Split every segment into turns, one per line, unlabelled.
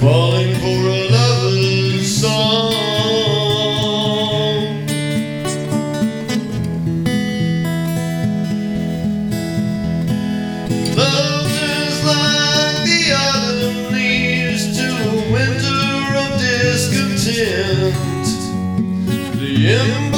falling for a lover's song. Love is like the autumn leaves to a winter of discontent. The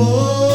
for